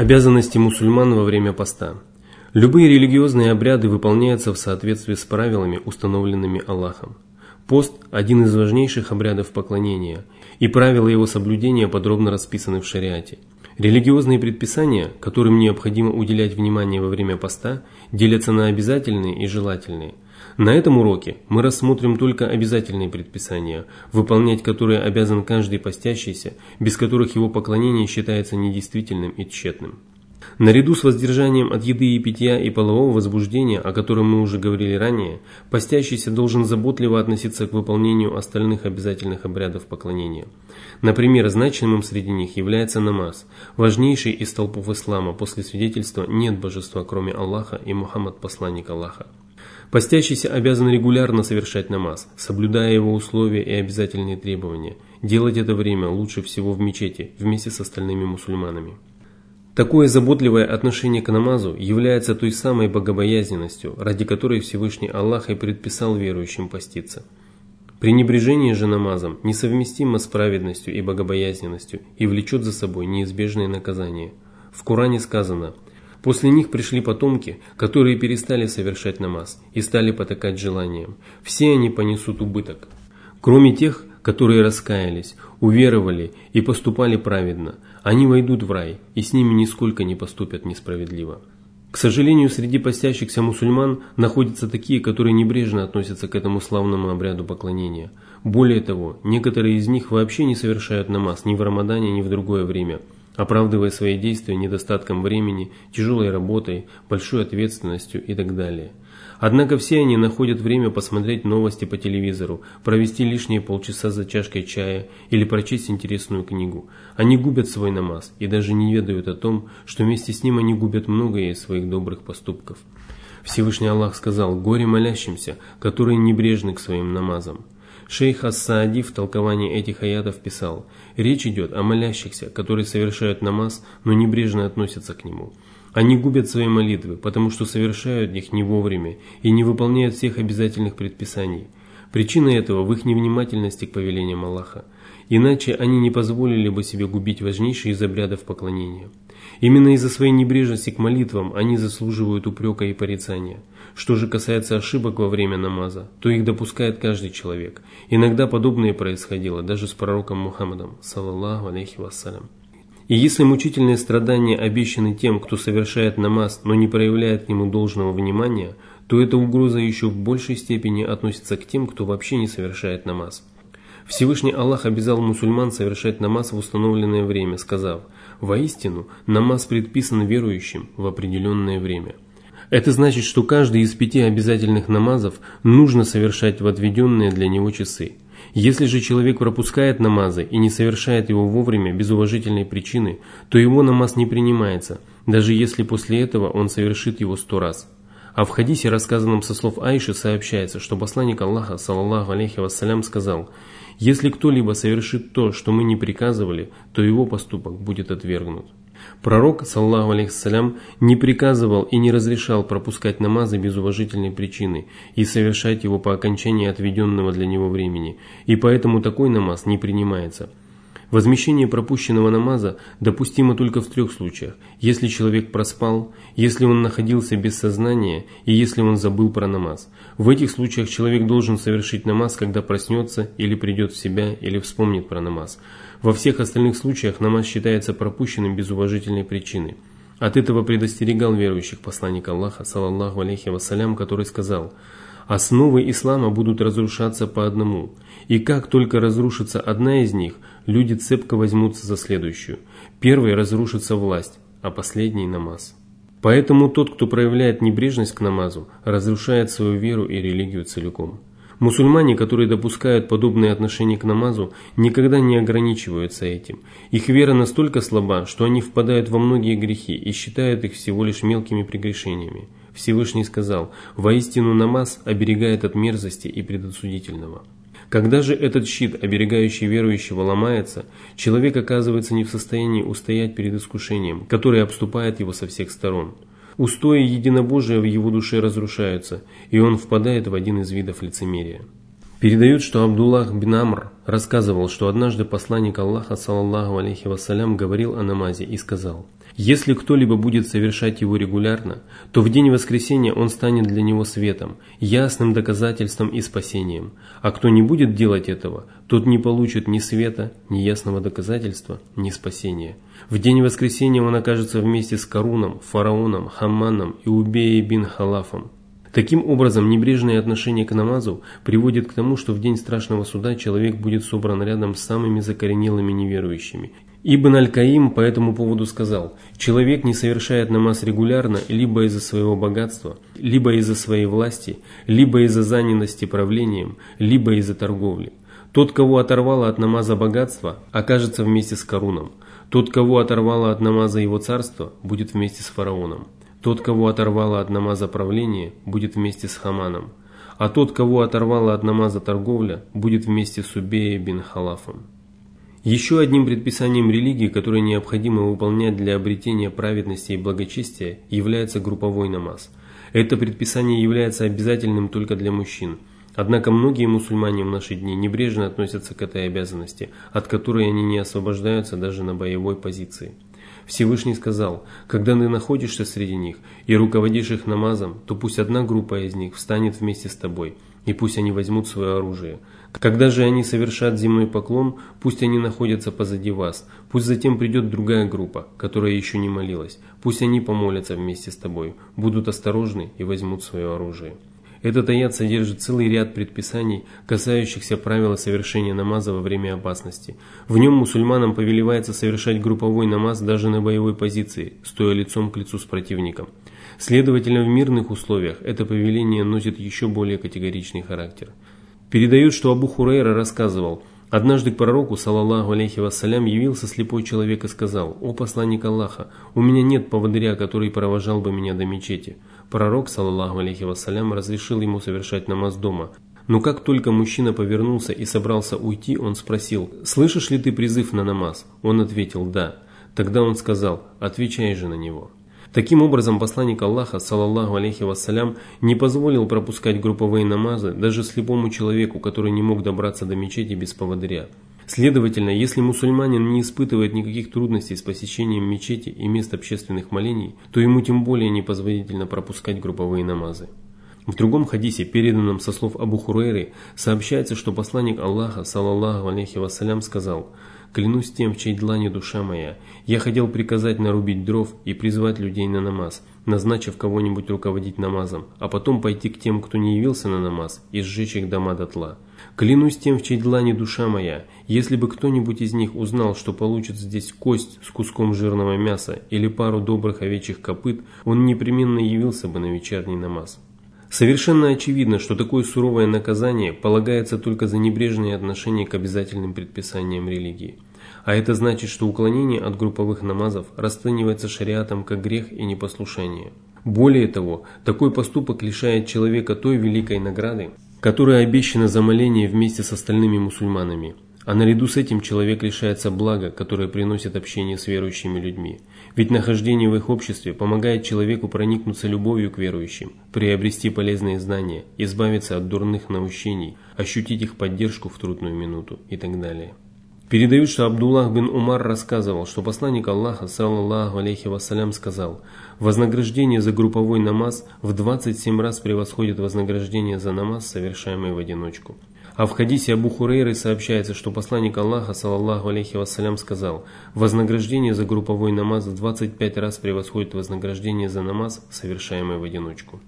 Обязанности мусульман во время поста. Любые религиозные обряды выполняются в соответствии с правилами, установленными Аллахом. Пост – один из важнейших обрядов поклонения, и правила его соблюдения подробно расписаны в шариате. Религиозные предписания, которым необходимо уделять внимание во время поста, делятся на обязательные и желательные – на этом уроке мы рассмотрим только обязательные предписания, выполнять которые обязан каждый постящийся, без которых его поклонение считается недействительным и тщетным. Наряду с воздержанием от еды и питья и полового возбуждения, о котором мы уже говорили ранее, постящийся должен заботливо относиться к выполнению остальных обязательных обрядов поклонения. Например, значимым среди них является намаз, важнейший из толпов ислама после свидетельства «нет божества кроме Аллаха и Мухаммад посланник Аллаха». Постящийся обязан регулярно совершать намаз, соблюдая его условия и обязательные требования. Делать это время лучше всего в мечети, вместе с остальными мусульманами. Такое заботливое отношение к намазу является той самой богобоязненностью, ради которой Всевышний Аллах и предписал верующим поститься. Пренебрежение же намазом несовместимо с праведностью и богобоязненностью и влечет за собой неизбежное наказание. В Коране сказано – После них пришли потомки, которые перестали совершать намаз и стали потакать желаниям. Все они понесут убыток. Кроме тех, которые раскаялись, уверовали и поступали праведно, они войдут в рай, и с ними нисколько не поступят несправедливо. К сожалению, среди постящихся мусульман находятся такие, которые небрежно относятся к этому славному обряду поклонения. Более того, некоторые из них вообще не совершают намаз ни в Рамадане, ни в другое время – оправдывая свои действия недостатком времени, тяжелой работой, большой ответственностью и так далее. Однако все они находят время посмотреть новости по телевизору, провести лишние полчаса за чашкой чая или прочесть интересную книгу. Они губят свой намаз и даже не ведают о том, что вместе с ним они губят многое из своих добрых поступков. Всевышний Аллах сказал «Горе молящимся, которые небрежны к своим намазам». Шейх Ас-Саади в толковании этих аятов писал, речь идет о молящихся, которые совершают намаз, но небрежно относятся к нему. Они губят свои молитвы, потому что совершают их не вовремя и не выполняют всех обязательных предписаний. Причина этого в их невнимательности к повелениям Аллаха. Иначе они не позволили бы себе губить важнейшие из обрядов поклонения. Именно из-за своей небрежности к молитвам они заслуживают упрека и порицания. Что же касается ошибок во время намаза, то их допускает каждый человек. Иногда подобное происходило даже с пророком Мухаммадом, саллаллаху алейхи вассалям. И если мучительные страдания обещаны тем, кто совершает намаз, но не проявляет к нему должного внимания, то эта угроза еще в большей степени относится к тем, кто вообще не совершает намаз. Всевышний Аллах обязал мусульман совершать намаз в установленное время, сказав, «Воистину, намаз предписан верующим в определенное время». Это значит, что каждый из пяти обязательных намазов нужно совершать в отведенные для него часы. Если же человек пропускает намазы и не совершает его вовремя без уважительной причины, то его намаз не принимается, даже если после этого он совершит его сто раз. А в хадисе, рассказанном со слов Айши, сообщается, что посланник Аллаха, саллаллаху алейхи вассалям, сказал, «Если кто-либо совершит то, что мы не приказывали, то его поступок будет отвергнут». Пророк, саллаху алейхиссалям, не приказывал и не разрешал пропускать намазы без уважительной причины и совершать его по окончании отведенного для него времени, и поэтому такой намаз не принимается. Возмещение пропущенного намаза допустимо только в трех случаях. Если человек проспал, если он находился без сознания и если он забыл про намаз. В этих случаях человек должен совершить намаз, когда проснется или придет в себя или вспомнит про намаз. Во всех остальных случаях намаз считается пропущенным без уважительной причины. От этого предостерегал верующих посланник Аллаха, саллаллаху алейхи вассалям, который сказал, «Основы ислама будут разрушаться по одному, и как только разрушится одна из них, люди цепко возьмутся за следующую. Первой разрушится власть, а последний – намаз». Поэтому тот, кто проявляет небрежность к намазу, разрушает свою веру и религию целиком. Мусульмане, которые допускают подобные отношения к намазу, никогда не ограничиваются этим. Их вера настолько слаба, что они впадают во многие грехи и считают их всего лишь мелкими прегрешениями. Всевышний сказал, «Воистину намаз оберегает от мерзости и предосудительного». Когда же этот щит, оберегающий верующего, ломается, человек оказывается не в состоянии устоять перед искушением, которое обступает его со всех сторон – Устои единобожия в его душе разрушаются, и он впадает в один из видов лицемерия. Передают, что Абдуллах бин Амр рассказывал, что однажды посланник Аллаха, саллаллаху алейхи вассалям, говорил о намазе и сказал, Если кто-либо будет совершать его регулярно, то в день воскресения он станет для него светом, ясным доказательством и спасением. А кто не будет делать этого, тот не получит ни света, ни ясного доказательства, ни спасения. В день воскресения он окажется вместе с Каруном, фараоном, Хаманом и Убеей бин Халафом. Таким образом, небрежное отношение к намазу приводит к тому, что в день страшного суда человек будет собран рядом с самыми закоренелыми неверующими. Ибн Аль-Каим по этому поводу сказал, человек не совершает намаз регулярно либо из-за своего богатства, либо из-за своей власти, либо из-за занятости правлением, либо из-за торговли. Тот, кого оторвало от намаза богатство, окажется вместе с Каруном. Тот, кого оторвало от намаза его царство, будет вместе с фараоном. Тот, кого оторвало от намаза правление, будет вместе с Хаманом, а тот, кого оторвало от намаза торговля, будет вместе с Убеей бин Халафом. Еще одним предписанием религии, которое необходимо выполнять для обретения праведности и благочестия, является групповой намаз. Это предписание является обязательным только для мужчин. Однако многие мусульмане в наши дни небрежно относятся к этой обязанности, от которой они не освобождаются даже на боевой позиции. Всевышний сказал, когда ты находишься среди них и руководишь их намазом, то пусть одна группа из них встанет вместе с тобой, и пусть они возьмут свое оружие. Когда же они совершат земной поклон, пусть они находятся позади вас, пусть затем придет другая группа, которая еще не молилась, пусть они помолятся вместе с тобой, будут осторожны и возьмут свое оружие. Этот аят содержит целый ряд предписаний, касающихся правила совершения намаза во время опасности. В нем мусульманам повелевается совершать групповой намаз даже на боевой позиции, стоя лицом к лицу с противником. Следовательно, в мирных условиях это повеление носит еще более категоричный характер. Передают, что Абу Хурейра рассказывал, Однажды к пророку, саллаллаху алейхи вассалям, явился слепой человек и сказал, «О посланник Аллаха, у меня нет поводыря, который провожал бы меня до мечети». Пророк, саллаллаху алейхи вассалям, разрешил ему совершать намаз дома. Но как только мужчина повернулся и собрался уйти, он спросил, «Слышишь ли ты призыв на намаз?» Он ответил, «Да». Тогда он сказал, «Отвечай же на него». Таким образом, посланник Аллаха, саллаллаху алейхи вассалям, не позволил пропускать групповые намазы даже слепому человеку, который не мог добраться до мечети без поводыря. Следовательно, если мусульманин не испытывает никаких трудностей с посещением мечети и мест общественных молений, то ему тем более непозволительно пропускать групповые намазы. В другом хадисе, переданном со слов Абу Хурейры, сообщается, что посланник Аллаха, саллаллаху алейхи вассалям, сказал «Клянусь тем, в чьей длани душа моя, я хотел приказать нарубить дров и призвать людей на намаз, назначив кого-нибудь руководить намазом, а потом пойти к тем, кто не явился на намаз, и сжечь их дома дотла». Клянусь тем, в чьей длани душа моя, если бы кто-нибудь из них узнал, что получит здесь кость с куском жирного мяса или пару добрых овечьих копыт, он непременно явился бы на вечерний намаз. Совершенно очевидно, что такое суровое наказание полагается только за небрежное отношение к обязательным предписаниям религии. А это значит, что уклонение от групповых намазов расценивается шариатом как грех и непослушание. Более того, такой поступок лишает человека той великой награды, которая обещана за моление вместе с остальными мусульманами. А наряду с этим человек лишается блага, которое приносит общение с верующими людьми. Ведь нахождение в их обществе помогает человеку проникнуться любовью к верующим, приобрести полезные знания, избавиться от дурных наущений, ощутить их поддержку в трудную минуту и так далее. Передают, что Абдуллах бин Умар рассказывал, что посланник Аллаха, саллаллаху алейхи вассалям, сказал, «Вознаграждение за групповой намаз в 27 раз превосходит вознаграждение за намаз, совершаемый в одиночку». А в хадисе Абу Хурейры сообщается, что посланник Аллаха, саллаллаху алейхи вассалям, сказал, «Вознаграждение за групповой намаз в 25 раз превосходит вознаграждение за намаз, совершаемый в одиночку».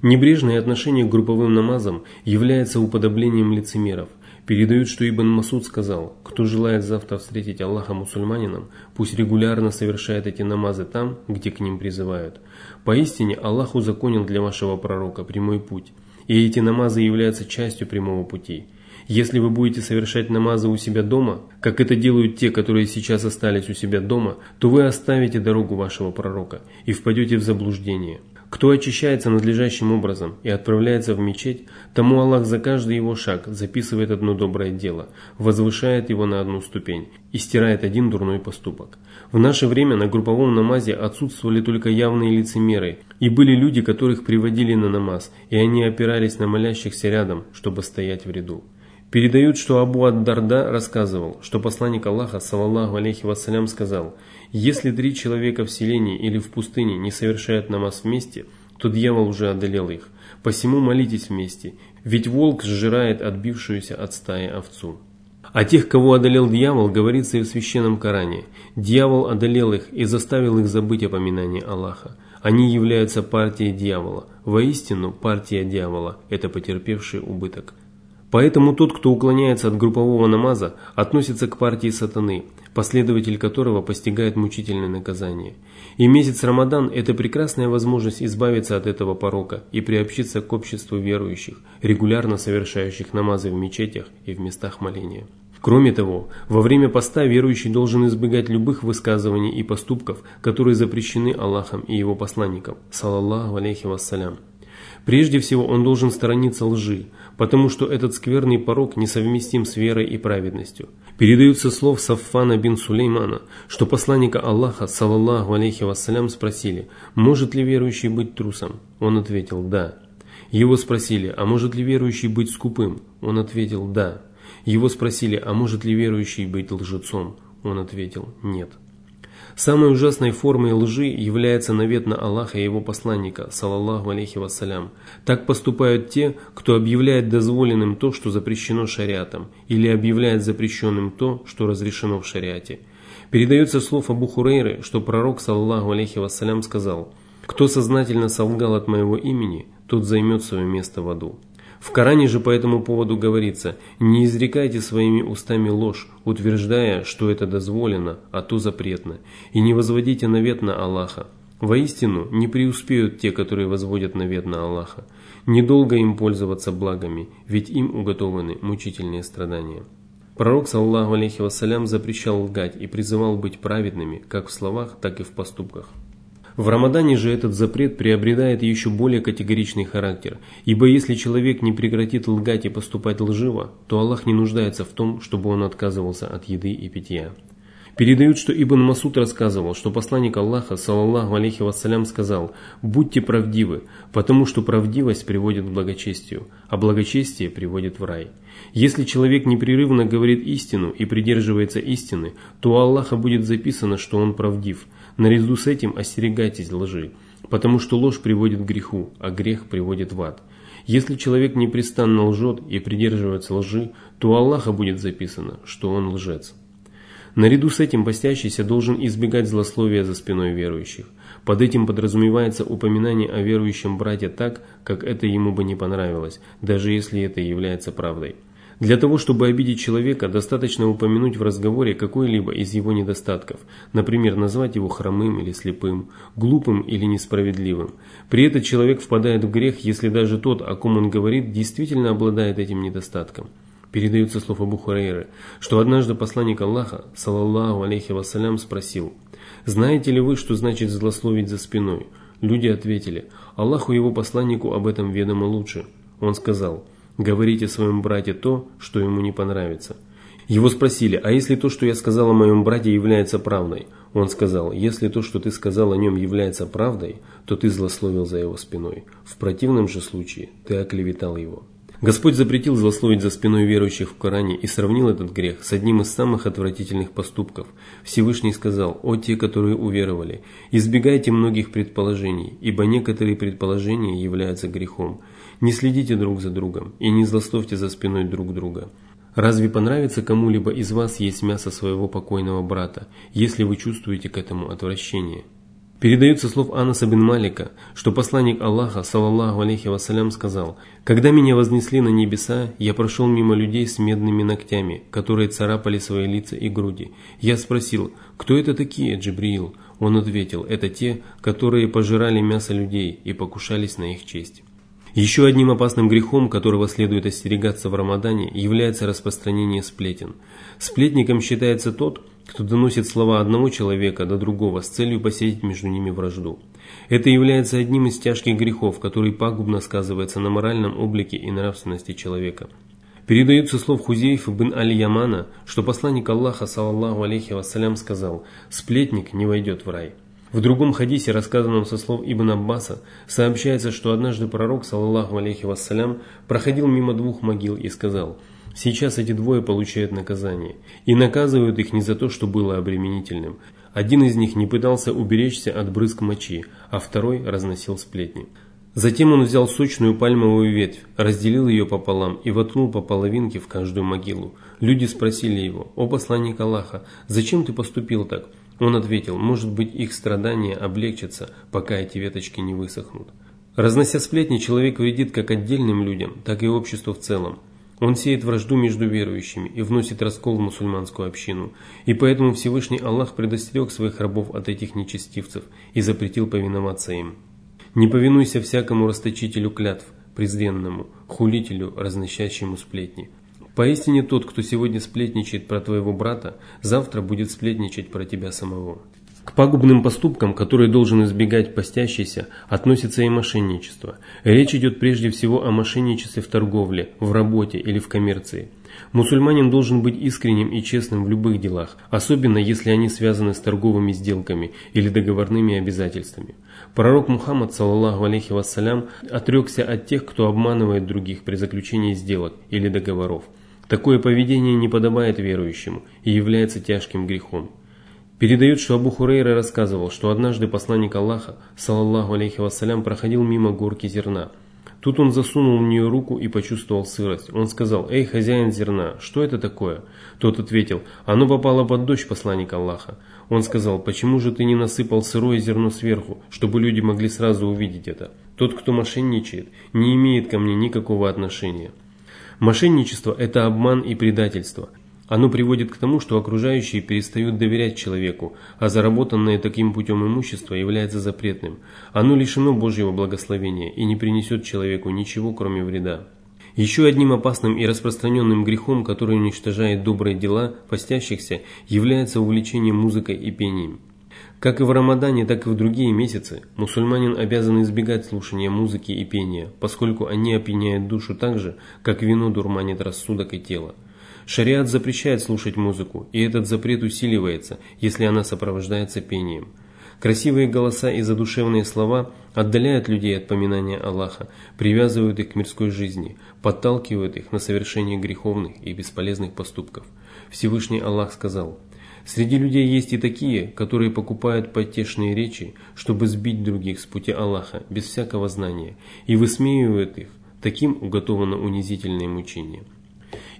Небрежное отношение к групповым намазам является уподоблением лицемеров – Передают, что Ибн Масуд сказал, кто желает завтра встретить Аллаха мусульманином, пусть регулярно совершает эти намазы там, где к ним призывают. Поистине Аллах узаконил для вашего пророка прямой путь, и эти намазы являются частью прямого пути. Если вы будете совершать намазы у себя дома, как это делают те, которые сейчас остались у себя дома, то вы оставите дорогу вашего пророка и впадете в заблуждение. Кто очищается надлежащим образом и отправляется в мечеть, тому Аллах за каждый его шаг записывает одно доброе дело, возвышает его на одну ступень и стирает один дурной поступок. В наше время на групповом намазе отсутствовали только явные лицемеры, и были люди, которых приводили на намаз, и они опирались на молящихся рядом, чтобы стоять в ряду. Передают, что Абу ад-Дарда рассказывал, что посланник Аллаха, саллаллаху алейхи вассалям, сказал, «Если три человека в селении или в пустыне не совершают намаз вместе, то дьявол уже одолел их. Посему молитесь вместе, ведь волк сжирает отбившуюся от стаи овцу». О тех, кого одолел дьявол, говорится и в священном Коране. Дьявол одолел их и заставил их забыть о поминании Аллаха. Они являются партией дьявола. Воистину, партия дьявола – это потерпевший убыток. Поэтому тот, кто уклоняется от группового намаза, относится к партии сатаны, последователь которого постигает мучительное наказание. И месяц Рамадан – это прекрасная возможность избавиться от этого порока и приобщиться к обществу верующих, регулярно совершающих намазы в мечетях и в местах моления. Кроме того, во время поста верующий должен избегать любых высказываний и поступков, которые запрещены Аллахом и его посланником, салаллаху алейхи вассалям. Прежде всего он должен сторониться лжи, потому что этот скверный порог несовместим с верой и праведностью. Передаются слов Саффана бин Сулеймана, что посланника Аллаха, салаллаху алейхи вассалям, спросили, может ли верующий быть трусом? Он ответил «да». Его спросили, а может ли верующий быть скупым? Он ответил «да». Его спросили, а может ли верующий быть лжецом? Он ответил «нет». Самой ужасной формой лжи является навет на Аллаха и его посланника, салаллаху алейхи вассалям. Так поступают те, кто объявляет дозволенным то, что запрещено шариатом, или объявляет запрещенным то, что разрешено в шариате. Передается слов Абу Хурейры, что пророк, саллаллаху алейхи вассалям, сказал, «Кто сознательно солгал от моего имени, тот займет свое место в аду». В Коране же по этому поводу говорится «Не изрекайте своими устами ложь, утверждая, что это дозволено, а то запретно, и не возводите навет на Аллаха. Воистину, не преуспеют те, которые возводят навет на Аллаха. Недолго им пользоваться благами, ведь им уготованы мучительные страдания». Пророк, саллаху алейхи вассалям, запрещал лгать и призывал быть праведными, как в словах, так и в поступках. В Рамадане же этот запрет приобретает еще более категоричный характер, ибо если человек не прекратит лгать и поступать лживо, то Аллах не нуждается в том, чтобы он отказывался от еды и питья. Передают, что Ибн Масуд рассказывал, что посланник Аллаха, саллаллаху алейхи вассалям, сказал «Будьте правдивы, потому что правдивость приводит к благочестию, а благочестие приводит в рай». Если человек непрерывно говорит истину и придерживается истины, то у Аллаха будет записано, что он правдив – Наряду с этим остерегайтесь лжи, потому что ложь приводит к греху, а грех приводит в ад. Если человек непрестанно лжет и придерживается лжи, то у Аллаха будет записано, что он лжец. Наряду с этим постящийся должен избегать злословия за спиной верующих. Под этим подразумевается упоминание о верующем брате так, как это ему бы не понравилось, даже если это является правдой. Для того, чтобы обидеть человека, достаточно упомянуть в разговоре какой-либо из его недостатков, например, назвать его хромым или слепым, глупым или несправедливым. При этом человек впадает в грех, если даже тот, о ком он говорит, действительно обладает этим недостатком. Передается слов Абу Хурейры, что однажды посланник Аллаха, салаллаху алейхи вассалям, спросил, «Знаете ли вы, что значит злословить за спиной?» Люди ответили, Аллаху и его посланнику об этом ведомо лучше. Он сказал, Говорите своему брате то, что ему не понравится. Его спросили, а если то, что я сказал о моем брате, является правдой? Он сказал, если то, что ты сказал о нем, является правдой, то ты злословил за его спиной. В противном же случае ты оклеветал его. Господь запретил злословить за спиной верующих в Коране и сравнил этот грех с одним из самых отвратительных поступков. Всевышний сказал, «О те, которые уверовали, избегайте многих предположений, ибо некоторые предположения являются грехом. Не следите друг за другом и не злословьте за спиной друг друга. Разве понравится кому-либо из вас есть мясо своего покойного брата, если вы чувствуете к этому отвращение? Передается слов Анаса бин Малика, что посланник Аллаха, саллаллаху алейхи вассалям, сказал, «Когда меня вознесли на небеса, я прошел мимо людей с медными ногтями, которые царапали свои лица и груди. Я спросил, кто это такие, Джибриил? Он ответил, это те, которые пожирали мясо людей и покушались на их честь. Еще одним опасным грехом, которого следует остерегаться в Рамадане, является распространение сплетен. Сплетником считается тот, кто доносит слова одного человека до другого с целью посеять между ними вражду. Это является одним из тяжких грехов, который пагубно сказывается на моральном облике и нравственности человека. Передаются слов Хузейфа бин Аль-Ямана, что посланник Аллаха, саллаллаху алейхи вассалям, сказал «Сплетник не войдет в рай». В другом хадисе, рассказанном со слов Ибн Аббаса, сообщается, что однажды пророк, саллаллаху алейхи вассалям, проходил мимо двух могил и сказал – Сейчас эти двое получают наказание. И наказывают их не за то, что было обременительным. Один из них не пытался уберечься от брызг мочи, а второй разносил сплетни. Затем он взял сочную пальмовую ветвь, разделил ее пополам и воткнул по половинке в каждую могилу. Люди спросили его, «О посланник Аллаха, зачем ты поступил так?» Он ответил, «Может быть, их страдания облегчатся, пока эти веточки не высохнут». Разнося сплетни, человек вредит как отдельным людям, так и обществу в целом. Он сеет вражду между верующими и вносит раскол в мусульманскую общину. И поэтому Всевышний Аллах предостерег своих рабов от этих нечестивцев и запретил повиноваться им. Не повинуйся всякому расточителю клятв, презренному, хулителю, разносящему сплетни. Поистине тот, кто сегодня сплетничает про твоего брата, завтра будет сплетничать про тебя самого. К пагубным поступкам, которые должен избегать постящийся, относится и мошенничество. Речь идет прежде всего о мошенничестве в торговле, в работе или в коммерции. Мусульманин должен быть искренним и честным в любых делах, особенно если они связаны с торговыми сделками или договорными обязательствами. Пророк Мухаммад, саллаллаху алейхи вассалям, отрекся от тех, кто обманывает других при заключении сделок или договоров. Такое поведение не подобает верующему и является тяжким грехом. Передают, что Абу Хурейра рассказывал, что однажды посланник Аллаха, саллаллаху алейхи вассалям, проходил мимо горки зерна. Тут он засунул в нее руку и почувствовал сырость. Он сказал, «Эй, хозяин зерна, что это такое?» Тот ответил, «Оно попало под дождь посланника Аллаха». Он сказал, «Почему же ты не насыпал сырое зерно сверху, чтобы люди могли сразу увидеть это? Тот, кто мошенничает, не имеет ко мне никакого отношения». Мошенничество – это обман и предательство – оно приводит к тому, что окружающие перестают доверять человеку, а заработанное таким путем имущество является запретным. Оно лишено Божьего благословения и не принесет человеку ничего, кроме вреда. Еще одним опасным и распространенным грехом, который уничтожает добрые дела постящихся, является увлечение музыкой и пением. Как и в Рамадане, так и в другие месяцы, мусульманин обязан избегать слушания музыки и пения, поскольку они опьяняют душу так же, как вино дурманит рассудок и тело. Шариат запрещает слушать музыку, и этот запрет усиливается, если она сопровождается пением. Красивые голоса и задушевные слова отдаляют людей от поминания Аллаха, привязывают их к мирской жизни, подталкивают их на совершение греховных и бесполезных поступков. Всевышний Аллах сказал, «Среди людей есть и такие, которые покупают потешные речи, чтобы сбить других с пути Аллаха без всякого знания, и высмеивают их, таким уготовано унизительное мучение».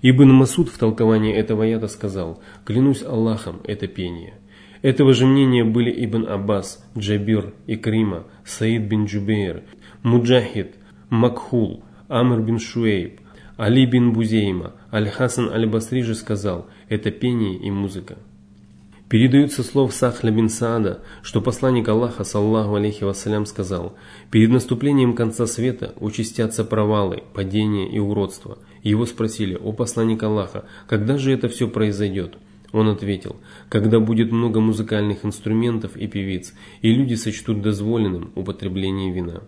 Ибн Масуд в толковании этого ята сказал, «Клянусь Аллахом, это пение». Этого же мнения были Ибн Аббас, Джабир, Икрима, Саид бин Джубейр, Муджахид, Макхул, Амр бин Шуэйб, Али бин Бузейма, Аль-Хасан Аль-Басри же сказал, это пение и музыка. Передаются слов Сахля бин Саада, что посланник Аллаха, саллаху алейхи вассалям, сказал, «Перед наступлением конца света участятся провалы, падения и уродства, его спросили, о посланник Аллаха, когда же это все произойдет? Он ответил, когда будет много музыкальных инструментов и певиц, и люди сочтут дозволенным употребление вина.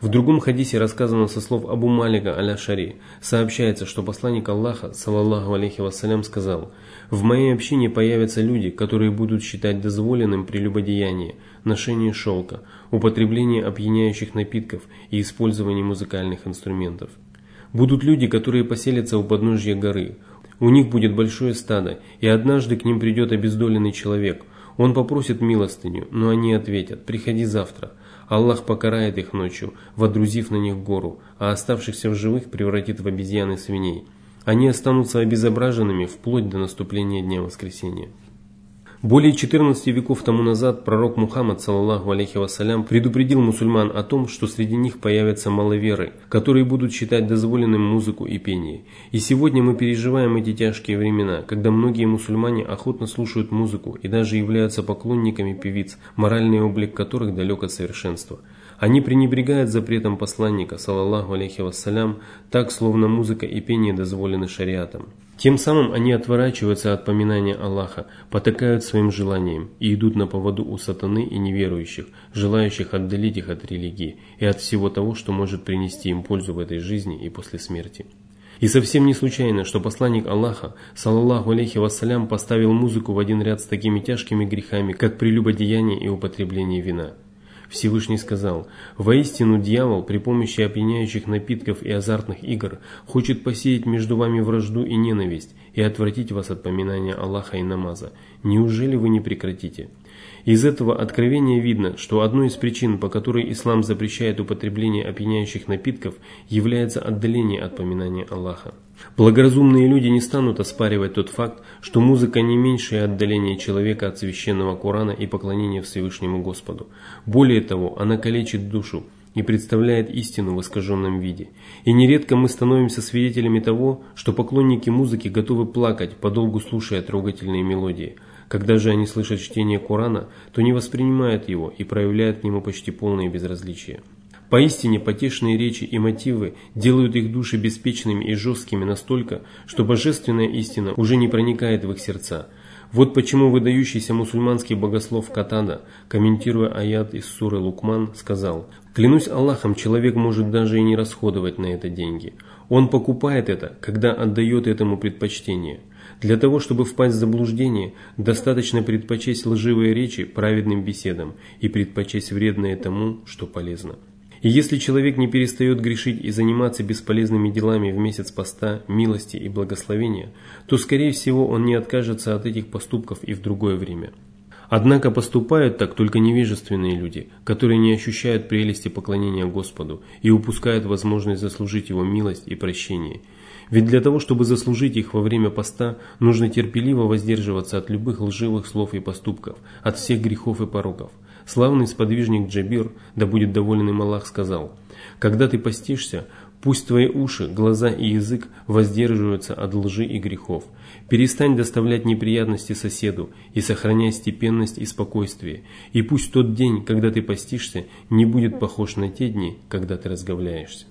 В другом хадисе рассказано со слов Абу Малика аля-Шари, сообщается, что посланник Аллаха, салаллаху алейхи вассалям, сказал, «В моей общине появятся люди, которые будут считать дозволенным прелюбодеяние, ношение шелка, употребление опьяняющих напитков и использование музыкальных инструментов». Будут люди, которые поселятся у подножья горы. У них будет большое стадо, и однажды к ним придет обездоленный человек. Он попросит милостыню, но они ответят «приходи завтра». Аллах покарает их ночью, водрузив на них гору, а оставшихся в живых превратит в обезьяны свиней. Они останутся обезображенными вплоть до наступления Дня Воскресения. Более 14 веков тому назад пророк Мухаммад, саллаллаху алейхи вассалям, предупредил мусульман о том, что среди них появятся маловеры, которые будут считать дозволенным музыку и пение. И сегодня мы переживаем эти тяжкие времена, когда многие мусульмане охотно слушают музыку и даже являются поклонниками певиц, моральный облик которых далек от совершенства. Они пренебрегают запретом посланника, саллаллаху алейхи вассалям, так, словно музыка и пение дозволены шариатом. Тем самым они отворачиваются от поминания Аллаха, потакают своим желаниям и идут на поводу у сатаны и неверующих, желающих отдалить их от религии и от всего того, что может принести им пользу в этой жизни и после смерти. И совсем не случайно, что посланник Аллаха, саллаллаху алейхи вассалям, поставил музыку в один ряд с такими тяжкими грехами, как прелюбодеяние и употребление вина. Всевышний сказал, «Воистину дьявол при помощи опьяняющих напитков и азартных игр хочет посеять между вами вражду и ненависть и отвратить вас от поминания Аллаха и намаза. Неужели вы не прекратите?» Из этого откровения видно, что одной из причин, по которой ислам запрещает употребление опьяняющих напитков, является отдаление от поминания Аллаха. Благоразумные люди не станут оспаривать тот факт, что музыка не меньшее отдаление человека от священного Корана и поклонения Всевышнему Господу. Более того, она калечит душу и представляет истину в искаженном виде. И нередко мы становимся свидетелями того, что поклонники музыки готовы плакать, подолгу слушая трогательные мелодии – когда же они слышат чтение Корана, то не воспринимают его и проявляют к нему почти полное безразличие. Поистине потешные речи и мотивы делают их души беспечными и жесткими настолько, что божественная истина уже не проникает в их сердца. Вот почему выдающийся мусульманский богослов Катада, комментируя аят из суры Лукман, сказал «Клянусь Аллахом, человек может даже и не расходовать на это деньги. Он покупает это, когда отдает этому предпочтение». Для того, чтобы впасть в заблуждение, достаточно предпочесть лживые речи праведным беседам и предпочесть вредное тому, что полезно. И если человек не перестает грешить и заниматься бесполезными делами в месяц поста, милости и благословения, то, скорее всего, он не откажется от этих поступков и в другое время. Однако поступают так только невежественные люди, которые не ощущают прелести поклонения Господу и упускают возможность заслужить Его милость и прощение – ведь для того, чтобы заслужить их во время поста, нужно терпеливо воздерживаться от любых лживых слов и поступков, от всех грехов и пороков. Славный сподвижник Джабир, да будет доволен им Аллах, сказал, «Когда ты постишься, пусть твои уши, глаза и язык воздерживаются от лжи и грехов. Перестань доставлять неприятности соседу и сохраняй степенность и спокойствие. И пусть тот день, когда ты постишься, не будет похож на те дни, когда ты разговляешься».